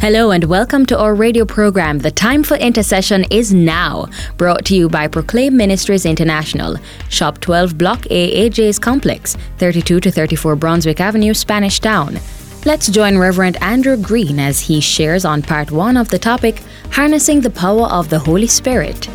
Hello and welcome to our radio program. The time for intercession is now. Brought to you by Proclaim Ministries International. Shop 12 Block A AJ's Complex, 32 to 34 Brunswick Avenue, Spanish Town. Let's join Reverend Andrew Green as he shares on part 1 of the topic Harnessing the Power of the Holy Spirit.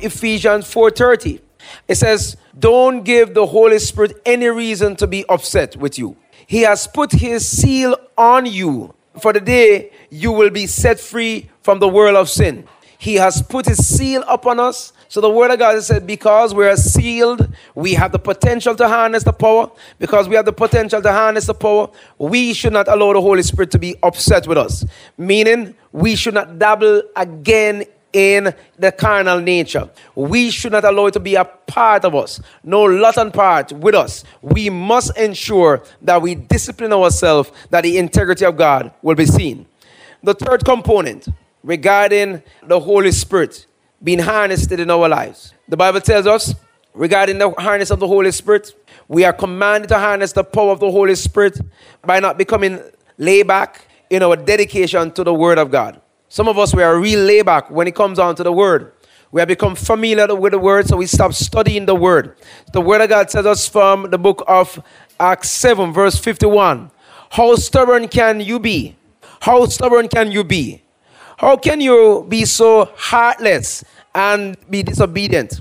Ephesians 4:30. It says, "Don't give the Holy Spirit any reason to be upset with you." He has put his seal on you for the day you will be set free from the world of sin. He has put his seal upon us. So the word of God said, because we are sealed, we have the potential to harness the power. Because we have the potential to harness the power, we should not allow the Holy Spirit to be upset with us. Meaning, we should not dabble again in the carnal nature. We should not allow it to be a part of us, no lot and part with us. We must ensure that we discipline ourselves, that the integrity of God will be seen. The third component regarding the Holy Spirit being harnessed in our lives. The Bible tells us regarding the harness of the Holy Spirit, we are commanded to harness the power of the Holy Spirit by not becoming layback in our dedication to the Word of God. Some of us, we are real layback when it comes down to the word. We have become familiar with the word, so we stop studying the word. The word of God says us from the book of Acts 7, verse 51. How stubborn can you be? How stubborn can you be? How can you be so heartless and be disobedient?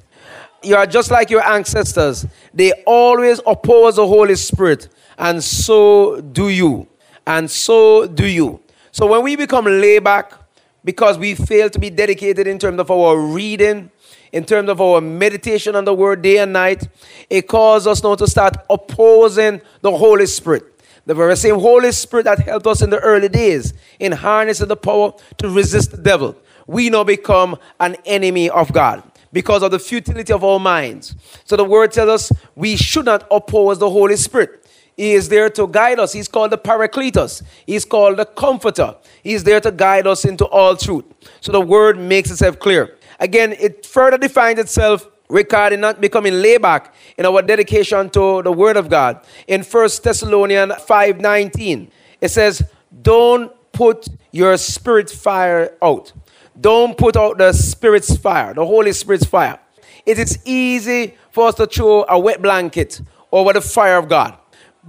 You are just like your ancestors. They always oppose the Holy Spirit, and so do you. And so do you. So when we become layback, because we fail to be dedicated in terms of our reading, in terms of our meditation on the word day and night, it causes us now to start opposing the Holy Spirit. The very same Holy Spirit that helped us in the early days in harnessing the power to resist the devil. We now become an enemy of God because of the futility of our minds. So the word tells us we should not oppose the Holy Spirit. He is there to guide us. He's called the Paracletus. He's called the Comforter. He's there to guide us into all truth. So the word makes itself clear. Again, it further defines itself regarding not becoming layback in our dedication to the word of God. In 1 Thessalonians 5:19, it says, Don't put your spirit fire out. Don't put out the spirit's fire, the Holy Spirit's fire. It is easy for us to throw a wet blanket over the fire of God.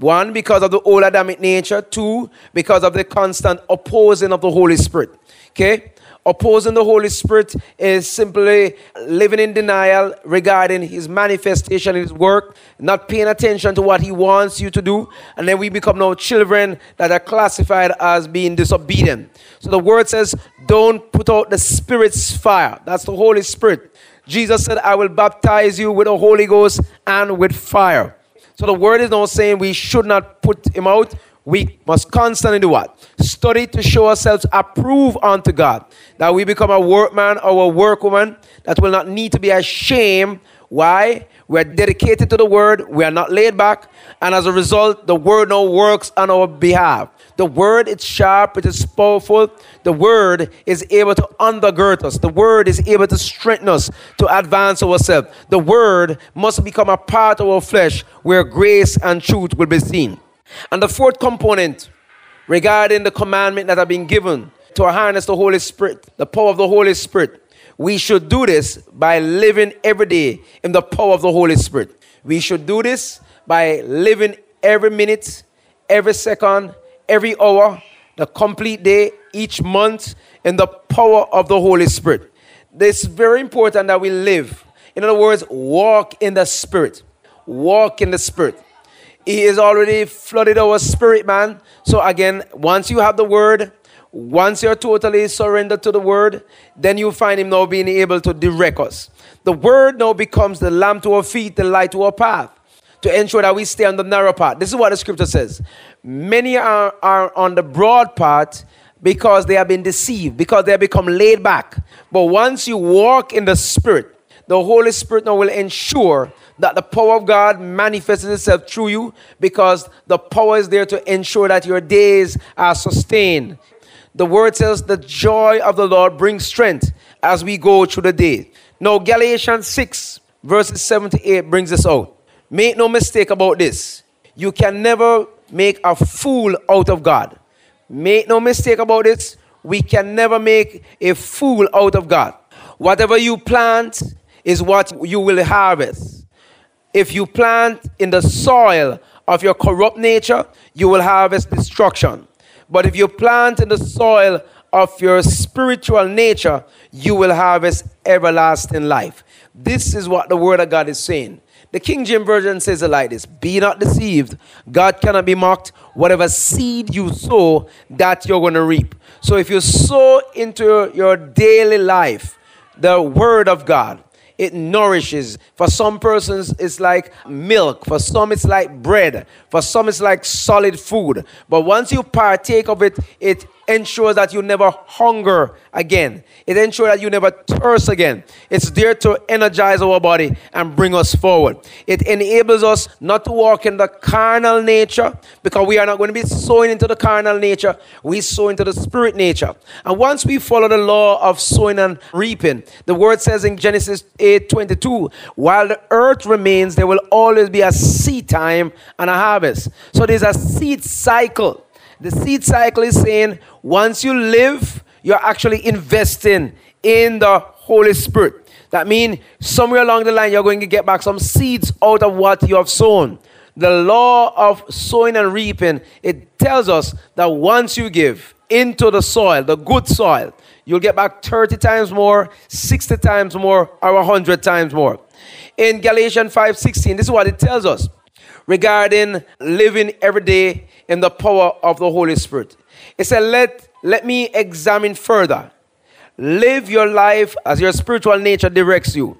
One, because of the old Adamic nature. Two, because of the constant opposing of the Holy Spirit. Okay? Opposing the Holy Spirit is simply living in denial regarding His manifestation, His work, not paying attention to what He wants you to do. And then we become now children that are classified as being disobedient. So the word says, don't put out the Spirit's fire. That's the Holy Spirit. Jesus said, I will baptize you with the Holy Ghost and with fire. So the word is not saying we should not put him out. We must constantly do what? Study to show ourselves approved unto God. That we become a workman or a workwoman that will not need to be ashamed. Why? We are dedicated to the word. We are not laid back. And as a result, the word now works on our behalf. The word is sharp, it is powerful. The word is able to undergird us. The word is able to strengthen us to advance ourselves. The word must become a part of our flesh where grace and truth will be seen. And the fourth component regarding the commandment that have been given to harness the Holy Spirit, the power of the Holy Spirit, we should do this by living every day in the power of the Holy Spirit. We should do this by living every minute, every second, every hour, the complete day, each month in the power of the Holy Spirit. It's very important that we live. In other words, walk in the Spirit. Walk in the Spirit. He is already flooded our spirit, man. So again, once you have the word, once you're totally surrendered to the word, then you find him now being able to direct us. The word now becomes the lamp to our feet, the light to our path to ensure that we stay on the narrow path. This is what the scripture says. Many are, are on the broad path because they have been deceived, because they have become laid back. But once you walk in the Spirit, the Holy Spirit now will ensure that the power of God manifests itself through you because the power is there to ensure that your days are sustained. The word says, The joy of the Lord brings strength as we go through the day. Now, Galatians 6, verses 7 to 8 brings us out. Make no mistake about this. You can never make a fool out of God. Make no mistake about this. We can never make a fool out of God. Whatever you plant is what you will harvest. If you plant in the soil of your corrupt nature, you will harvest destruction. But if you plant in the soil of your spiritual nature, you will harvest everlasting life. This is what the Word of God is saying. The King James Version says it like this Be not deceived. God cannot be mocked. Whatever seed you sow, that you're going to reap. So if you sow into your daily life the Word of God, it nourishes. For some persons, it's like milk. For some, it's like bread. For some, it's like solid food. But once you partake of it, it ensures that you never hunger again. It ensures that you never thirst again. It's there to energize our body and bring us forward. It enables us not to walk in the carnal nature because we are not going to be sowing into the carnal nature. We sow into the spirit nature. And once we follow the law of sowing and reaping, the word says in Genesis 8 22, while the earth remains, there will always be a seed time and a harvest. So there's a seed cycle. The seed cycle is saying once you live, you're actually investing in the Holy Spirit. That means somewhere along the line, you're going to get back some seeds out of what you have sown. The law of sowing and reaping, it tells us that once you give into the soil, the good soil, you'll get back 30 times more, 60 times more, or 100 times more. In Galatians 5:16, this is what it tells us regarding living every day in the power of the Holy Spirit. It said, Let, let me examine further. Live your life as your spiritual nature directs you.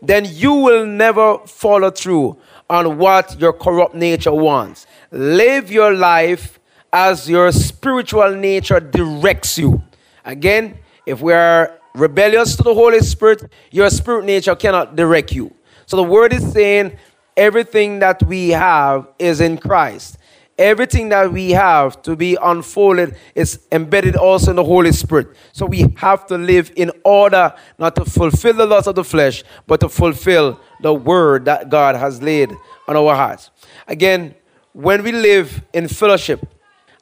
Then you will never follow through on what your corrupt nature wants. Live your life as your spiritual nature directs you. Again, if we are rebellious to the Holy Spirit, your spirit nature cannot direct you. So the word is saying everything that we have is in Christ everything that we have to be unfolded is embedded also in the Holy Spirit. So we have to live in order not to fulfill the lust of the flesh, but to fulfill the word that God has laid on our hearts. Again, when we live in fellowship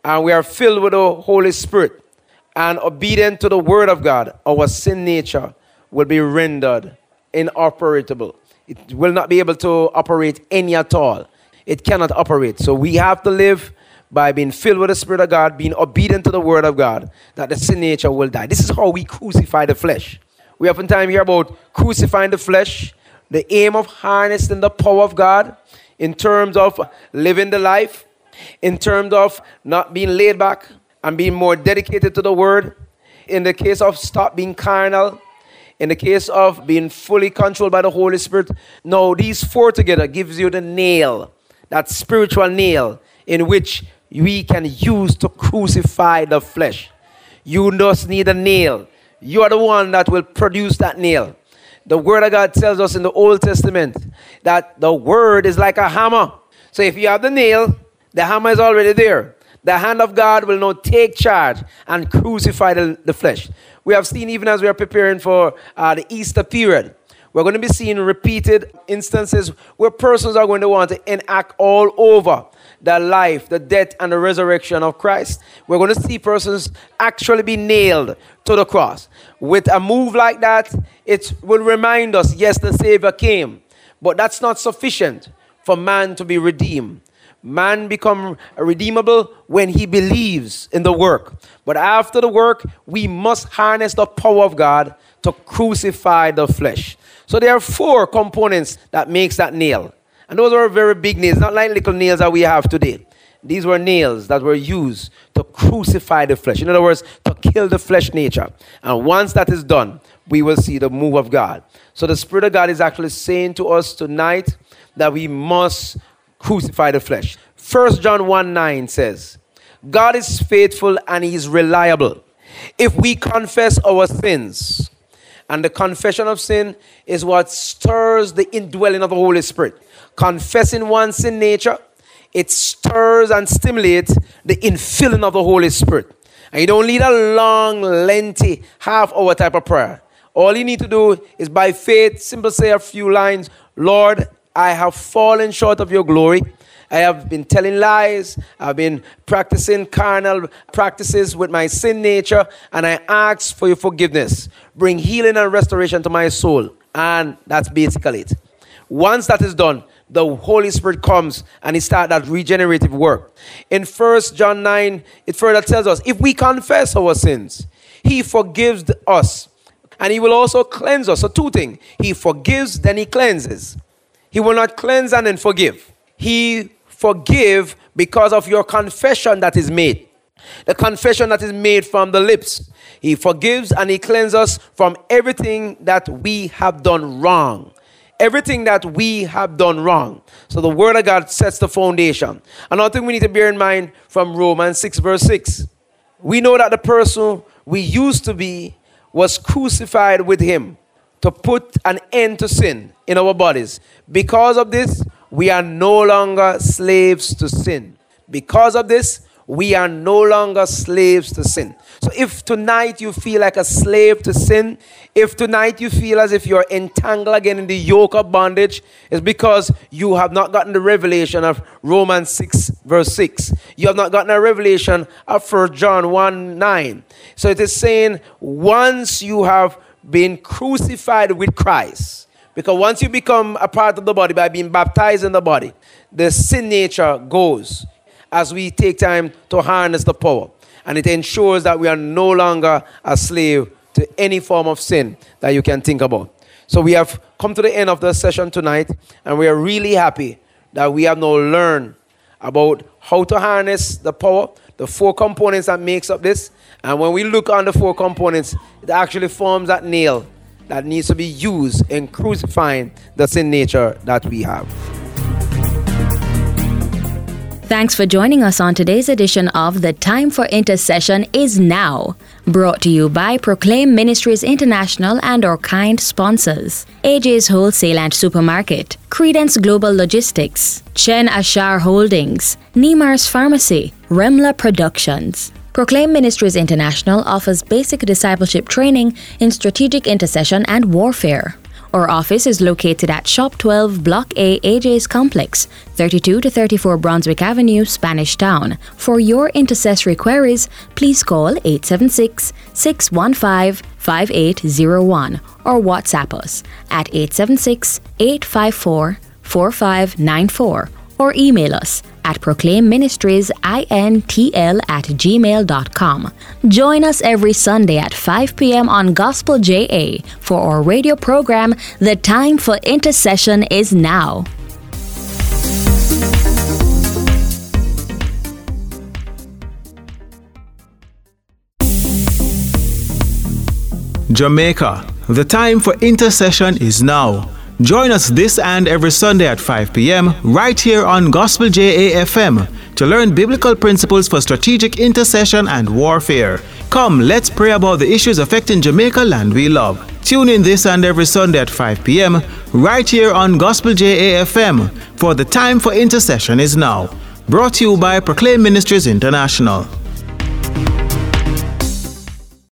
and we are filled with the Holy Spirit and obedient to the word of God, our sin nature will be rendered inoperable. It will not be able to operate any at all it cannot operate. So we have to live by being filled with the Spirit of God, being obedient to the Word of God, that the sin nature will die. This is how we crucify the flesh. We oftentimes hear about crucifying the flesh, the aim of harnessing the power of God in terms of living the life, in terms of not being laid back and being more dedicated to the Word. In the case of stop being carnal, in the case of being fully controlled by the Holy Spirit. Now, these four together gives you the nail that spiritual nail in which we can use to crucify the flesh. You just need a nail. You are the one that will produce that nail. The Word of God tells us in the Old Testament that the Word is like a hammer. So if you have the nail, the hammer is already there. The hand of God will now take charge and crucify the, the flesh. We have seen even as we are preparing for uh, the Easter period we're going to be seeing repeated instances where persons are going to want to enact all over the life, the death, and the resurrection of Christ. We're going to see persons actually be nailed to the cross. With a move like that, it will remind us yes, the Savior came, but that's not sufficient for man to be redeemed. Man become redeemable when he believes in the work. But after the work, we must harness the power of God to crucify the flesh. So there are four components that makes that nail. And those are very big nails, not like little nails that we have today. These were nails that were used to crucify the flesh. In other words, to kill the flesh nature. And once that is done, we will see the move of God. So the Spirit of God is actually saying to us tonight that we must crucify the flesh. 1 John 1 9 says, God is faithful and he is reliable. If we confess our sins, and the confession of sin is what stirs the indwelling of the Holy Spirit. Confessing one's sin nature, it stirs and stimulates the infilling of the Holy Spirit. And you don't need a long, lengthy, half hour type of prayer. All you need to do is by faith, simply say a few lines Lord, I have fallen short of your glory. I have been telling lies. I've been practicing carnal practices with my sin nature, and I ask for your forgiveness. Bring healing and restoration to my soul. And that's basically it. Once that is done, the Holy Spirit comes and he starts that regenerative work. In First John 9, it further tells us if we confess our sins, he forgives us and he will also cleanse us. So, two things He forgives, then he cleanses. He will not cleanse and then forgive. He forgive because of your confession that is made. The confession that is made from the lips. He forgives and he cleanses us from everything that we have done wrong. Everything that we have done wrong. So the word of God sets the foundation. Another thing we need to bear in mind from Romans 6, verse 6. We know that the person we used to be was crucified with him to put an end to sin in our bodies. Because of this, we are no longer slaves to sin. Because of this, we are no longer slaves to sin. So if tonight you feel like a slave to sin, if tonight you feel as if you're entangled again in the yoke of bondage, it's because you have not gotten the revelation of Romans 6, verse 6. You have not gotten a revelation of 1 John 1 9. So it is saying, once you have been crucified with Christ, because once you become a part of the body by being baptized in the body, the sin nature goes as we take time to harness the power. And it ensures that we are no longer a slave to any form of sin that you can think about. So we have come to the end of the session tonight, and we are really happy that we have now learned about how to harness the power, the four components that makes up this. And when we look on the four components, it actually forms that nail that needs to be used in crucifying the sin nature that we have. Thanks for joining us on today's edition of The Time for Intercession is Now, brought to you by Proclaim Ministries International and our kind sponsors AJ's Wholesale and Supermarket, Credence Global Logistics, Chen Ashar Holdings, Nemar's Pharmacy, Remla Productions. Proclaim Ministries International offers basic discipleship training in strategic intercession and warfare. Our office is located at Shop 12, Block A, AJ's Complex, 32 to 34 Brunswick Avenue, Spanish Town. For your intercessory queries, please call 876 615 5801 or WhatsApp us at 876 854 4594 or email us at proclaimministriesintl at gmail.com. Join us every Sunday at 5 p.m. on Gospel JA for our radio program, The Time for Intercession is Now. Jamaica, the time for intercession is now. Join us this and every Sunday at 5 p.m. right here on Gospel JAFM to learn biblical principles for strategic intercession and warfare. Come, let's pray about the issues affecting Jamaica land we love. Tune in this and every Sunday at 5 p.m. right here on Gospel JAFM for the time for intercession is now. Brought to you by Proclaim Ministries International.